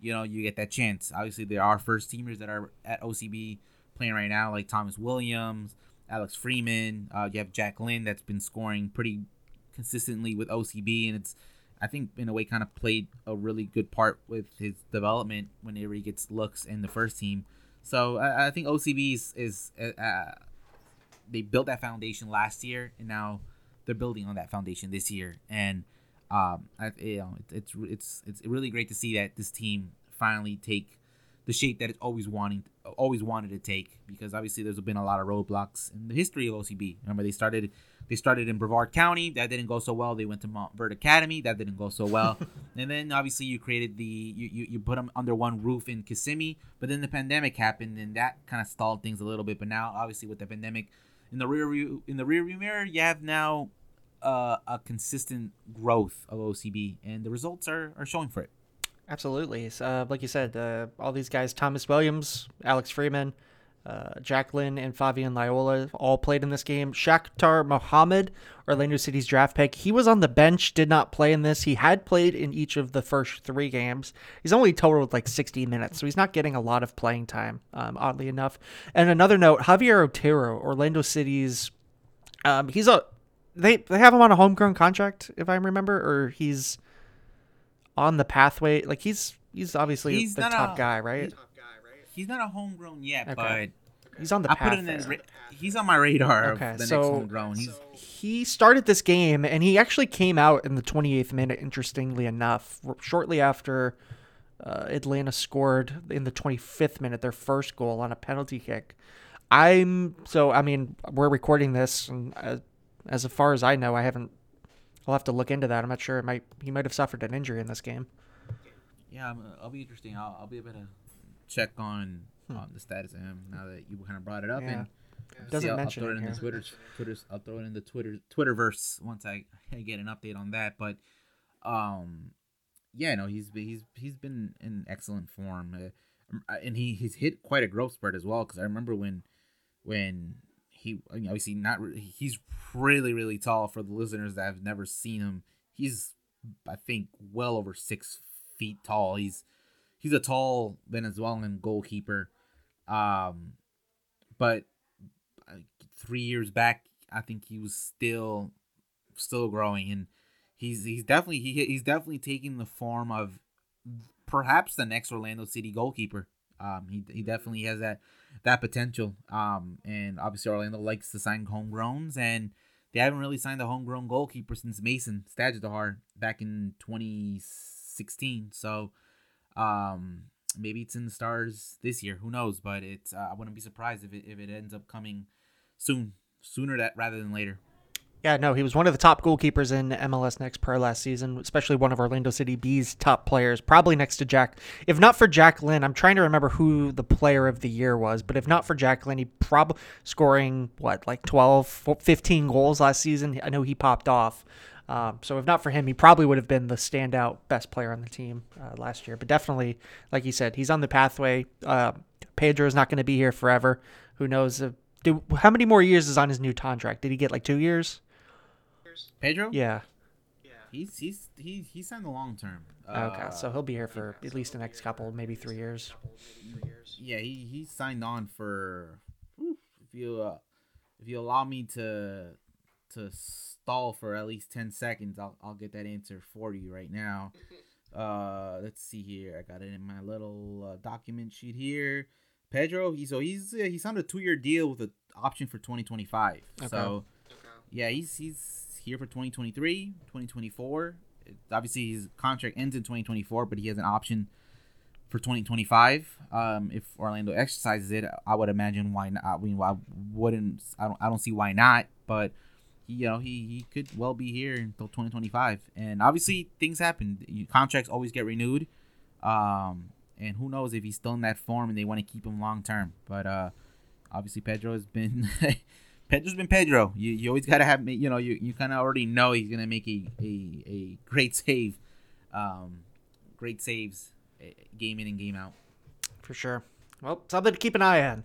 you know, you get that chance. Obviously, there are first teamers that are at OCB playing right now, like Thomas Williams, Alex Freeman. Uh, you have Jack Lynn that's been scoring pretty consistently with OCB, and it's I think in a way kind of played a really good part with his development whenever he gets looks in the first team. So I, I think OCB is, is uh, uh, they built that foundation last year, and now they're building on that foundation this year. And um, I, you know, it's it's it's really great to see that this team finally take the shape that it's always wanting always wanted to take because obviously there's been a lot of roadblocks in the history of OCB. Remember they started they started in Brevard County, that didn't go so well. They went to Montverde Academy, that didn't go so well. and then obviously you created the you, you, you put them under one roof in Kissimmee, but then the pandemic happened and that kind of stalled things a little bit. But now obviously with the pandemic in the rear view in the rear view mirror, you have now uh, a consistent growth of OCB and the results are, are showing for it. Absolutely. Uh, like you said, uh, all these guys, Thomas Williams, Alex Freeman, uh, Jack Lynn, and Fabian Laiola all played in this game. Shakur Mohammed, Orlando City's draft pick, he was on the bench, did not play in this. He had played in each of the first three games. He's only totaled like 60 minutes, so he's not getting a lot of playing time, um, oddly enough. And another note Javier Otero, Orlando City's, um, he's a, they, they have him on a homegrown contract, if I remember, or he's on the pathway. Like he's he's obviously he's the top a, guy, right? He's not a homegrown yet, okay. but he's on the. I put it in. he's on my radar. Okay, the so, next homegrown. He's, he started this game and he actually came out in the 28th minute. Interestingly enough, shortly after uh, Atlanta scored in the 25th minute their first goal on a penalty kick. I'm so I mean we're recording this and as, as far as I know I haven't I'll have to look into that. I'm not sure. It might he might have suffered an injury in this game. Yeah, I'll be interesting. I'll, I'll be able to check on hmm. the status of him now that you kind of brought it up. Yeah. And yeah. doesn't I'll, mention I'll throw it, in here. the Twitter. Twitter's, I'll throw it in the Twitter Twitterverse once I get an update on that. But um, yeah, no, he's he's he's been in excellent form, uh, and he he's hit quite a growth spurt as well. Because I remember when when he obviously not he's really really tall for the listeners that have never seen him. He's I think well over six feet tall. He's he's a tall Venezuelan goalkeeper. Um, but three years back, I think he was still still growing, and he's he's definitely he, he's definitely taking the form of perhaps the next Orlando City goalkeeper. Um, he, he definitely has that that potential. Um, and obviously Orlando likes to sign homegrowns, and they haven't really signed a homegrown goalkeeper since Mason Stajduhar back in 2016. So, um, maybe it's in the stars this year. Who knows? But it's uh, I wouldn't be surprised if it if it ends up coming soon, sooner that rather than later. Yeah, no, he was one of the top goalkeepers in MLS Next Pro last season, especially one of Orlando City B's top players, probably next to Jack. If not for Jack Lynn, I'm trying to remember who the player of the year was, but if not for Jack Lynn, he probably scoring, what, like 12, 15 goals last season. I know he popped off. Um, so if not for him, he probably would have been the standout best player on the team uh, last year. But definitely, like you said, he's on the pathway. Uh, Pedro is not going to be here forever. Who knows? If, do, how many more years is on his new contract? Did he get like two years? Pedro? Yeah. He's he's he he signed the long term. Okay, so he'll be here for at least the next couple, maybe three years. Yeah, he he signed on for. If you uh, if you allow me to to stall for at least ten seconds, I'll I'll get that answer for you right now. Uh, let's see here. I got it in my little uh, document sheet here. Pedro, he so he's uh, he signed a two year deal with an option for twenty twenty five. So yeah, he's he's here for 2023, 2024. It, obviously, his contract ends in 2024, but he has an option for 2025. Um, if Orlando exercises it, I would imagine why not. I mean, why wouldn't I? Don't I don't see why not. But you know, he he could well be here until 2025. And obviously, things happen. Contracts always get renewed. Um, and who knows if he's still in that form and they want to keep him long term. But uh, obviously, Pedro has been Pedro's been Pedro. You, you always gotta have you know you, you kind of already know he's gonna make a a, a great save, um, great saves, eh, game in and game out. For sure. Well, something to keep an eye on.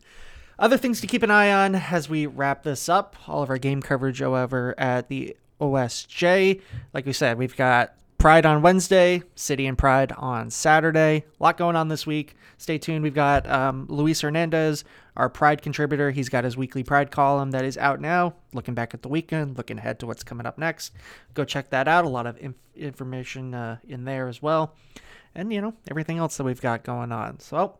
Other things to keep an eye on as we wrap this up. All of our game coverage, however, at the OSJ. Like we said, we've got Pride on Wednesday, City and Pride on Saturday. A lot going on this week. Stay tuned. We've got um, Luis Hernandez, our Pride contributor. He's got his weekly Pride column that is out now. Looking back at the weekend, looking ahead to what's coming up next. Go check that out. A lot of inf- information uh, in there as well, and you know everything else that we've got going on. So,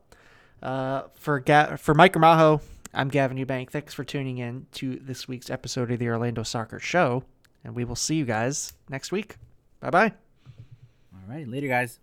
uh, for Ga- for Mike Gramajo, I'm Gavin Ewbank. Thanks for tuning in to this week's episode of the Orlando Soccer Show, and we will see you guys next week. Bye bye. All right, later, guys.